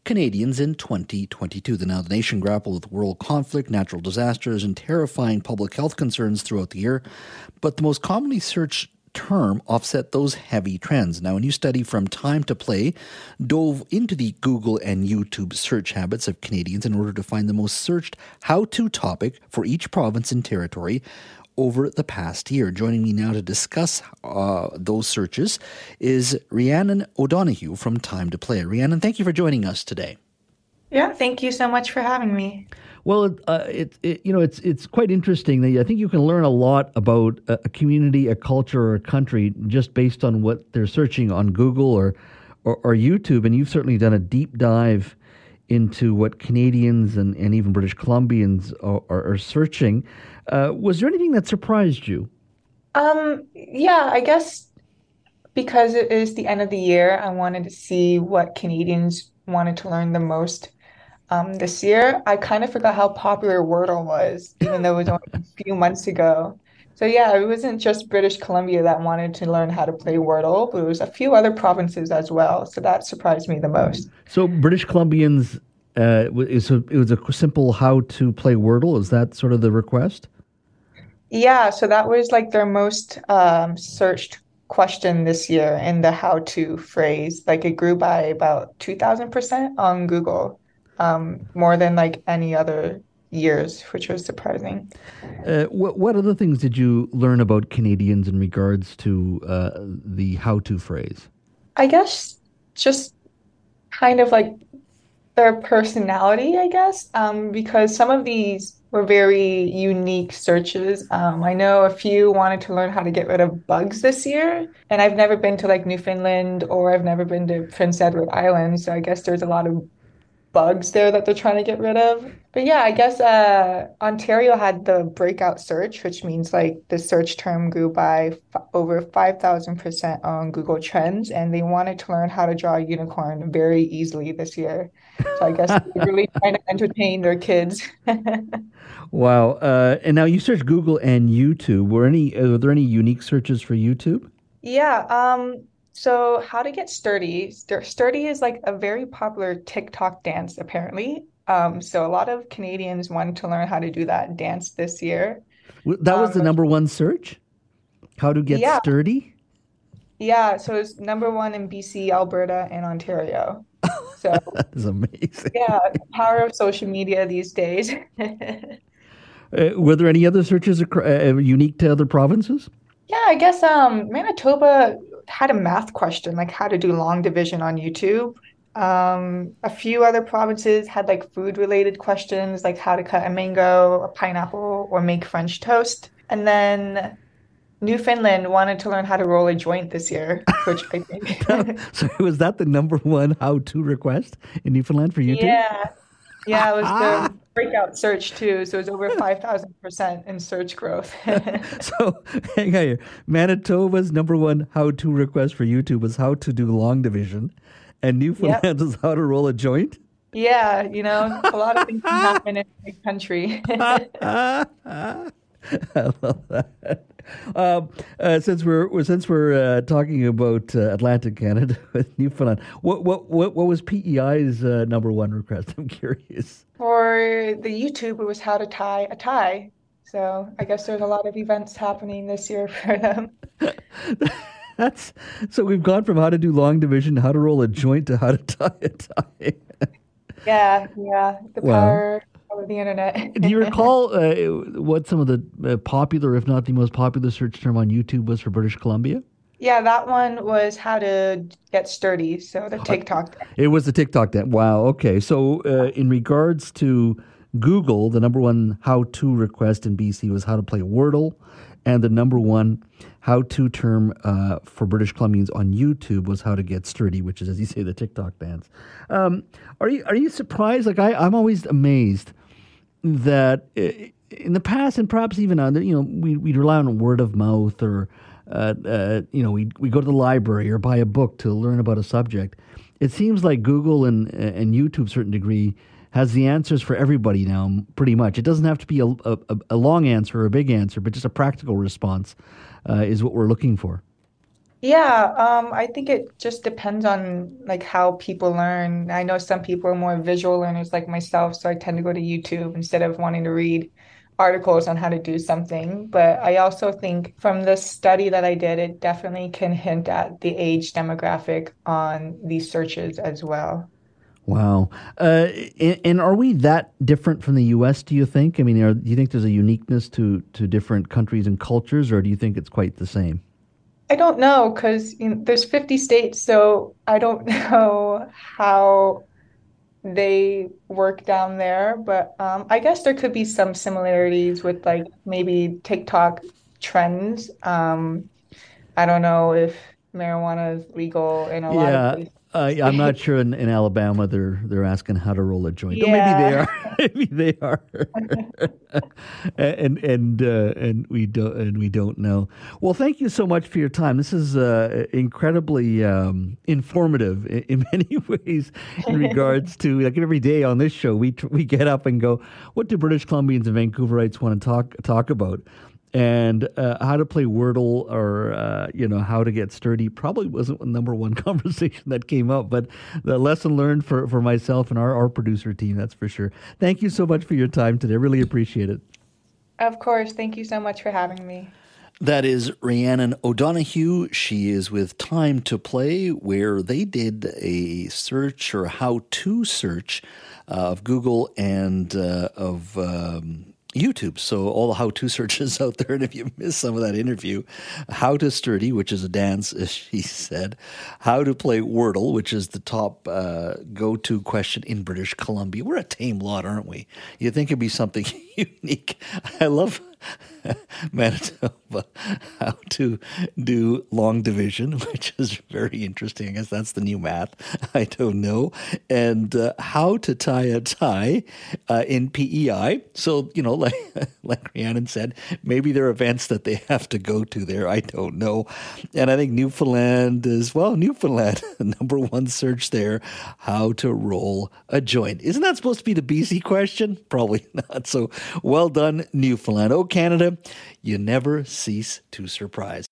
Canadians in 2022. The now the nation grappled with world conflict, natural disasters, and terrifying public health concerns throughout the year. But the most commonly searched term offset those heavy trends. Now, a new study from Time to Play dove into the Google and YouTube search habits of Canadians in order to find the most searched how to topic for each province and territory over the past year. Joining me now to discuss uh, those searches is Rhiannon O'Donohoe from Time to Play. Rhiannon, thank you for joining us today. Yeah, thank you so much for having me. Well, uh, it, it, you know it's it's quite interesting. that I think you can learn a lot about a, a, community, a culture, or a country just based on what they're searching on Google or, or, or YouTube. And you've certainly done a deep dive into what Canadians and, and even British Columbians are, are, are searching. Uh, was there anything that surprised you? Um, yeah, I guess because it is the end of the year, I wanted to see what Canadians wanted to learn the most um, this year. I kind of forgot how popular Wordle was, even though it was only a few months ago. So yeah, it wasn't just British Columbia that wanted to learn how to play Wordle, but it was a few other provinces as well. So that surprised me the most. So British Columbians, uh, it was a, it was a simple how to play Wordle. Is that sort of the request? Yeah, so that was like their most um, searched question this year in the how to phrase. Like it grew by about 2000% on Google, um, more than like any other years, which was surprising. Uh, what, what other things did you learn about Canadians in regards to uh, the how to phrase? I guess just kind of like their personality, I guess, um, because some of these were very unique searches. Um, I know a few wanted to learn how to get rid of bugs this year, and I've never been to like Newfoundland or I've never been to Prince Edward Island, so I guess there's a lot of bugs there that they're trying to get rid of. But yeah, I guess uh, Ontario had the breakout search, which means like the search term grew by f- over 5,000% on Google Trends, and they wanted to learn how to draw a unicorn very easily this year. So I guess they're really trying to entertain their kids. wow. Uh, and now you search Google and YouTube. Were any were there any unique searches for YouTube? Yeah. Um, so, how to get sturdy? Sturdy is like a very popular TikTok dance, apparently. Um, so, a lot of Canadians wanted to learn how to do that dance this year. That was um, the number one search? How to get yeah. sturdy? Yeah. So, it's number one in BC, Alberta, and Ontario. So, that is amazing. Yeah. Power of social media these days. uh, were there any other searches uh, unique to other provinces? Yeah, I guess um, Manitoba had a math question, like how to do long division on YouTube. Um, a few other provinces had like food related questions, like how to cut a mango, a pineapple, or make French toast. And then Newfoundland wanted to learn how to roll a joint this year, which I think. so was that the number one how-to request in Newfoundland for YouTube? Yeah, yeah, it was the ah. breakout search too. So it was over five thousand percent in search growth. so hang on here. Manitoba's number one how-to request for YouTube was how to do long division, and Newfoundland was how to roll a joint. yeah, you know, a lot of things can happen in a big country. I love that. Um, uh, since we're we're- since we're uh, talking about uh, Atlantic Canada with Newfoundland, what what what what was PEI's uh, number one request? I'm curious. For the YouTube, it was how to tie a tie. So I guess there's a lot of events happening this year for them. That's so we've gone from how to do long division, how to roll a joint, to how to tie a tie. Yeah, yeah, the Wow. power of the internet. Do you recall uh, what some of the uh, popular, if not the most popular, search term on YouTube was for British Columbia? Yeah, that one was how to get sturdy. So the TikTok. It was the TikTok dance. Wow. Okay. So, uh, in regards to Google, the number one how to request in BC was how to play Wordle. And the number one how to term uh, for British Columbians on YouTube was how to get sturdy, which is, as you say, the TikTok dance. Um, are, you, are you surprised? Like, I, I'm always amazed that in the past, and perhaps even that, you know, we, we'd rely on word of mouth or, uh, uh, you know, we we go to the library or buy a book to learn about a subject. It seems like Google and and YouTube, certain degree, has the answers for everybody now. Pretty much, it doesn't have to be a, a, a long answer or a big answer, but just a practical response uh, is what we're looking for. Yeah, um, I think it just depends on like how people learn. I know some people are more visual learners like myself, so I tend to go to YouTube instead of wanting to read articles on how to do something. But I also think from the study that I did, it definitely can hint at the age demographic on these searches as well. Wow. Uh, and, and are we that different from the U.S., do you think? I mean, are, do you think there's a uniqueness to, to different countries and cultures, or do you think it's quite the same? I don't know because you know, there's 50 states, so I don't know how they work down there. But um, I guess there could be some similarities with like maybe TikTok trends. Um, I don't know if marijuana is legal in a lot of yeah, places. Uh, I'm not sure in, in Alabama they're they're asking how to roll a joint. Or maybe they are. maybe they are. and and uh, and we don't and we don't know. Well, thank you so much for your time. This is uh, incredibly um, informative in, in many ways in regards to like every day on this show we tr- we get up and go, what do British Columbians and Vancouverites want to talk talk about? And uh, how to play Wordle or uh, you know how to get sturdy probably wasn't the number one conversation that came up, but the lesson learned for, for myself and our, our producer team, that's for sure. Thank you so much for your time today. Really appreciate it. Of course. Thank you so much for having me. That is Rhiannon O'Donohoe. She is with Time to Play, where they did a search or how to search uh, of Google and uh, of um, YouTube. So all the how to searches out there. And if you missed some of that interview, how to sturdy, which is a dance, as she said, how to play Wordle, which is the top uh, go to question in British Columbia. We're a tame lot, aren't we? You'd think it'd be something unique. I love. Manitoba, how to do long division, which is very interesting. I guess that's the new math. I don't know. And uh, how to tie a tie uh, in PEI. So, you know, like, like Rhiannon said, maybe there are events that they have to go to there. I don't know. And I think Newfoundland is, well, Newfoundland, number one search there, how to roll a joint. Isn't that supposed to be the BC question? Probably not. So well done, Newfoundland. Oh, Canada, you never cease to surprise.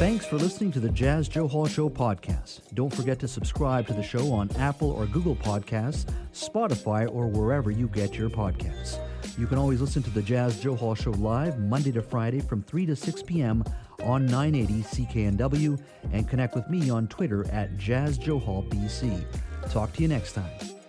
Thanks for listening to the Jas Johal Show podcast. Don't forget to subscribe to the show on Apple or Google Podcasts, Spotify, or wherever you get your podcasts. You can always listen to the Jas Johal Show live Monday to Friday from 3 to 6 p.m. on 980 CKNW and connect with me on Twitter at Jas Johal BC. Talk to you next time.